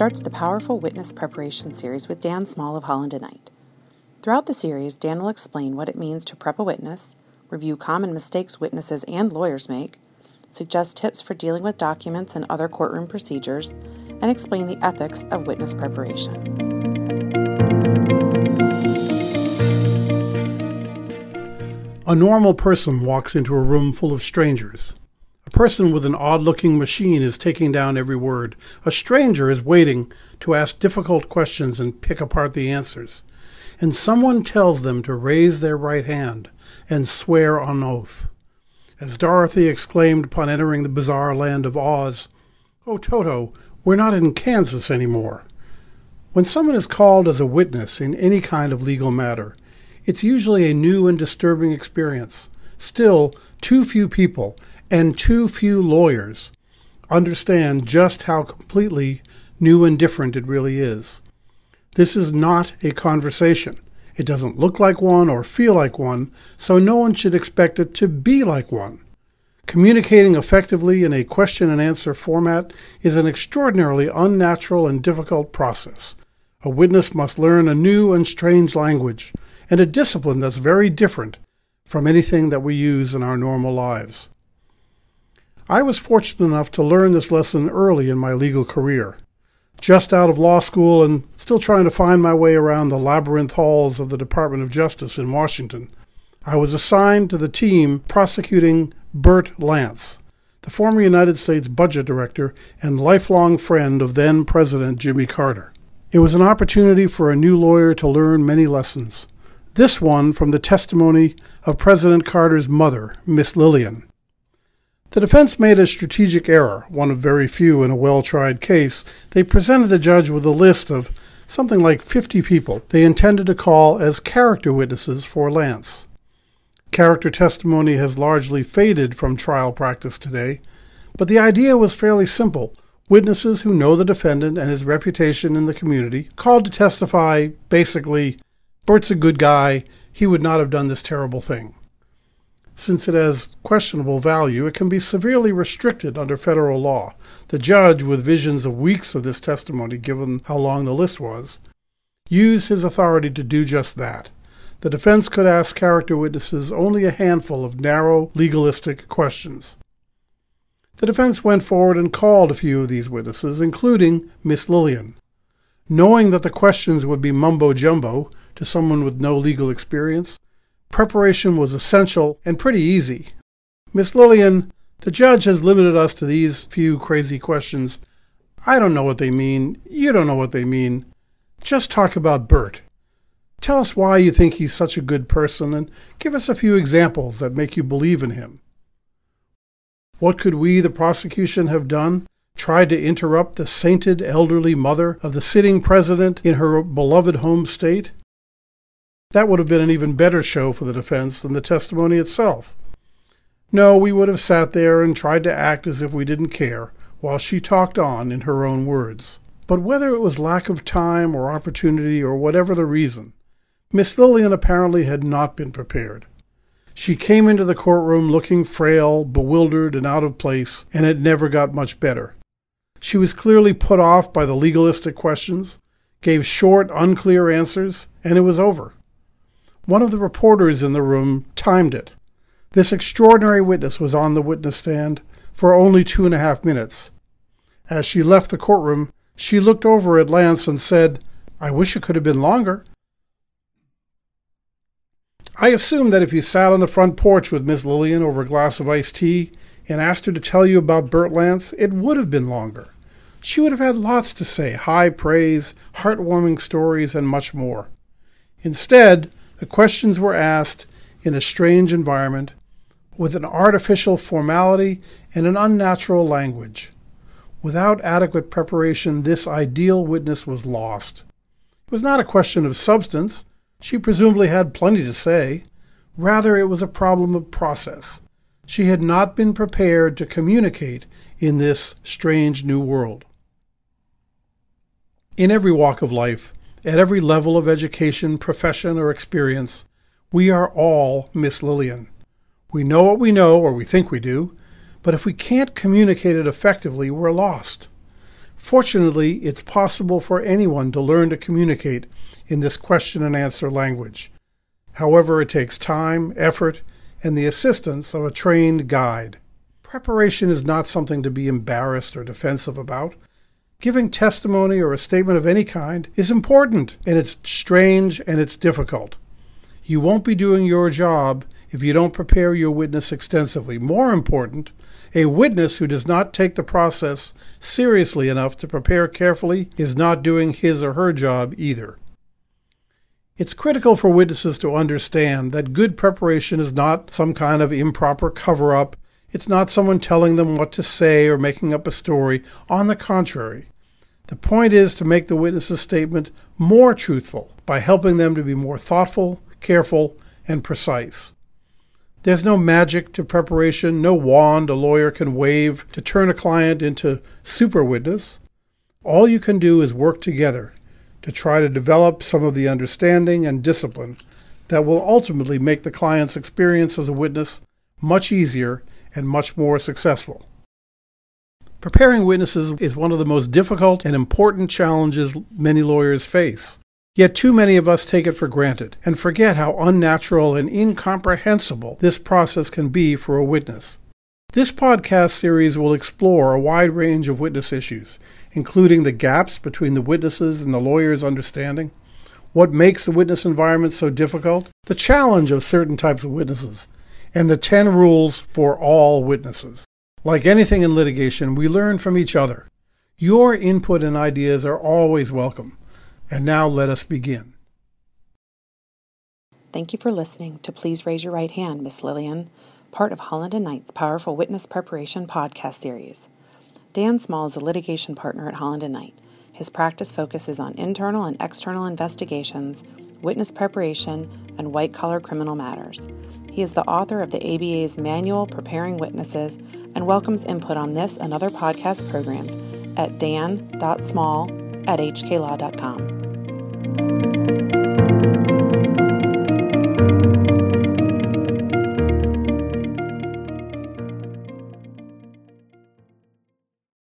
starts the powerful witness preparation series with Dan Small of Holland and Knight. Throughout the series, Dan will explain what it means to prep a witness, review common mistakes witnesses and lawyers make, suggest tips for dealing with documents and other courtroom procedures, and explain the ethics of witness preparation. A normal person walks into a room full of strangers. Person with an odd looking machine is taking down every word. A stranger is waiting to ask difficult questions and pick apart the answers. And someone tells them to raise their right hand and swear on oath. As Dorothy exclaimed upon entering the bizarre land of Oz, Oh, Toto, we're not in Kansas anymore. When someone is called as a witness in any kind of legal matter, it's usually a new and disturbing experience. Still, too few people and too few lawyers understand just how completely new and different it really is. This is not a conversation. It doesn't look like one or feel like one, so no one should expect it to be like one. Communicating effectively in a question and answer format is an extraordinarily unnatural and difficult process. A witness must learn a new and strange language, and a discipline that's very different from anything that we use in our normal lives. I was fortunate enough to learn this lesson early in my legal career. Just out of law school and still trying to find my way around the labyrinth halls of the Department of Justice in Washington, I was assigned to the team prosecuting Bert Lance, the former United States Budget Director and lifelong friend of then President Jimmy Carter. It was an opportunity for a new lawyer to learn many lessons this one from the testimony of President Carter's mother, Miss Lillian. The defense made a strategic error, one of very few in a well tried case. They presented the judge with a list of something like 50 people they intended to call as character witnesses for Lance. Character testimony has largely faded from trial practice today, but the idea was fairly simple. Witnesses who know the defendant and his reputation in the community called to testify basically Bert's a good guy. He would not have done this terrible thing. Since it has questionable value, it can be severely restricted under federal law. The judge, with visions of weeks of this testimony, given how long the list was, used his authority to do just that. The defense could ask character witnesses only a handful of narrow, legalistic questions. The defense went forward and called a few of these witnesses, including Miss Lillian. Knowing that the questions would be mumbo jumbo, to someone with no legal experience. Preparation was essential and pretty easy. Miss Lillian, the judge has limited us to these few crazy questions. I don't know what they mean. You don't know what they mean. Just talk about Bert. Tell us why you think he's such a good person and give us a few examples that make you believe in him. What could we, the prosecution, have done? Tried to interrupt the sainted elderly mother of the sitting president in her beloved home state? That would have been an even better show for the defense than the testimony itself. No, we would have sat there and tried to act as if we didn't care, while she talked on in her own words. But whether it was lack of time or opportunity or whatever the reason, Miss Lillian apparently had not been prepared. She came into the courtroom looking frail, bewildered, and out of place, and it never got much better. She was clearly put off by the legalistic questions, gave short, unclear answers, and it was over. One of the reporters in the room timed it. This extraordinary witness was on the witness stand for only two and a half minutes. As she left the courtroom, she looked over at Lance and said, I wish it could have been longer. I assume that if you sat on the front porch with Miss Lillian over a glass of iced tea and asked her to tell you about Bert Lance, it would have been longer. She would have had lots to say high praise, heartwarming stories, and much more. Instead, the questions were asked in a strange environment with an artificial formality and an unnatural language. Without adequate preparation, this ideal witness was lost. It was not a question of substance. She presumably had plenty to say. Rather, it was a problem of process. She had not been prepared to communicate in this strange new world. In every walk of life, at every level of education, profession, or experience, we are all Miss Lillian. We know what we know, or we think we do, but if we can't communicate it effectively, we're lost. Fortunately, it's possible for anyone to learn to communicate in this question and answer language. However, it takes time, effort, and the assistance of a trained guide. Preparation is not something to be embarrassed or defensive about. Giving testimony or a statement of any kind is important, and it's strange and it's difficult. You won't be doing your job if you don't prepare your witness extensively. More important, a witness who does not take the process seriously enough to prepare carefully is not doing his or her job either. It's critical for witnesses to understand that good preparation is not some kind of improper cover up. It's not someone telling them what to say or making up a story. On the contrary, the point is to make the witness's statement more truthful by helping them to be more thoughtful, careful, and precise. There's no magic to preparation, no wand a lawyer can wave to turn a client into super witness. All you can do is work together to try to develop some of the understanding and discipline that will ultimately make the client's experience as a witness much easier and much more successful. Preparing witnesses is one of the most difficult and important challenges many lawyers face. Yet too many of us take it for granted and forget how unnatural and incomprehensible this process can be for a witness. This podcast series will explore a wide range of witness issues, including the gaps between the witnesses and the lawyer's understanding, what makes the witness environment so difficult, the challenge of certain types of witnesses, and the 10 rules for all witnesses. Like anything in litigation, we learn from each other. Your input and ideas are always welcome. And now let us begin. Thank you for listening to Please Raise Your Right Hand, Miss Lillian part of Holland and Knight's Powerful Witness Preparation podcast series. Dan Small is a litigation partner at Holland and Knight. His practice focuses on internal and external investigations, witness preparation, and white collar criminal matters. He is the author of the ABA's Manual Preparing Witnesses and welcomes input on this and other podcast programs at dan.small at hklaw.com.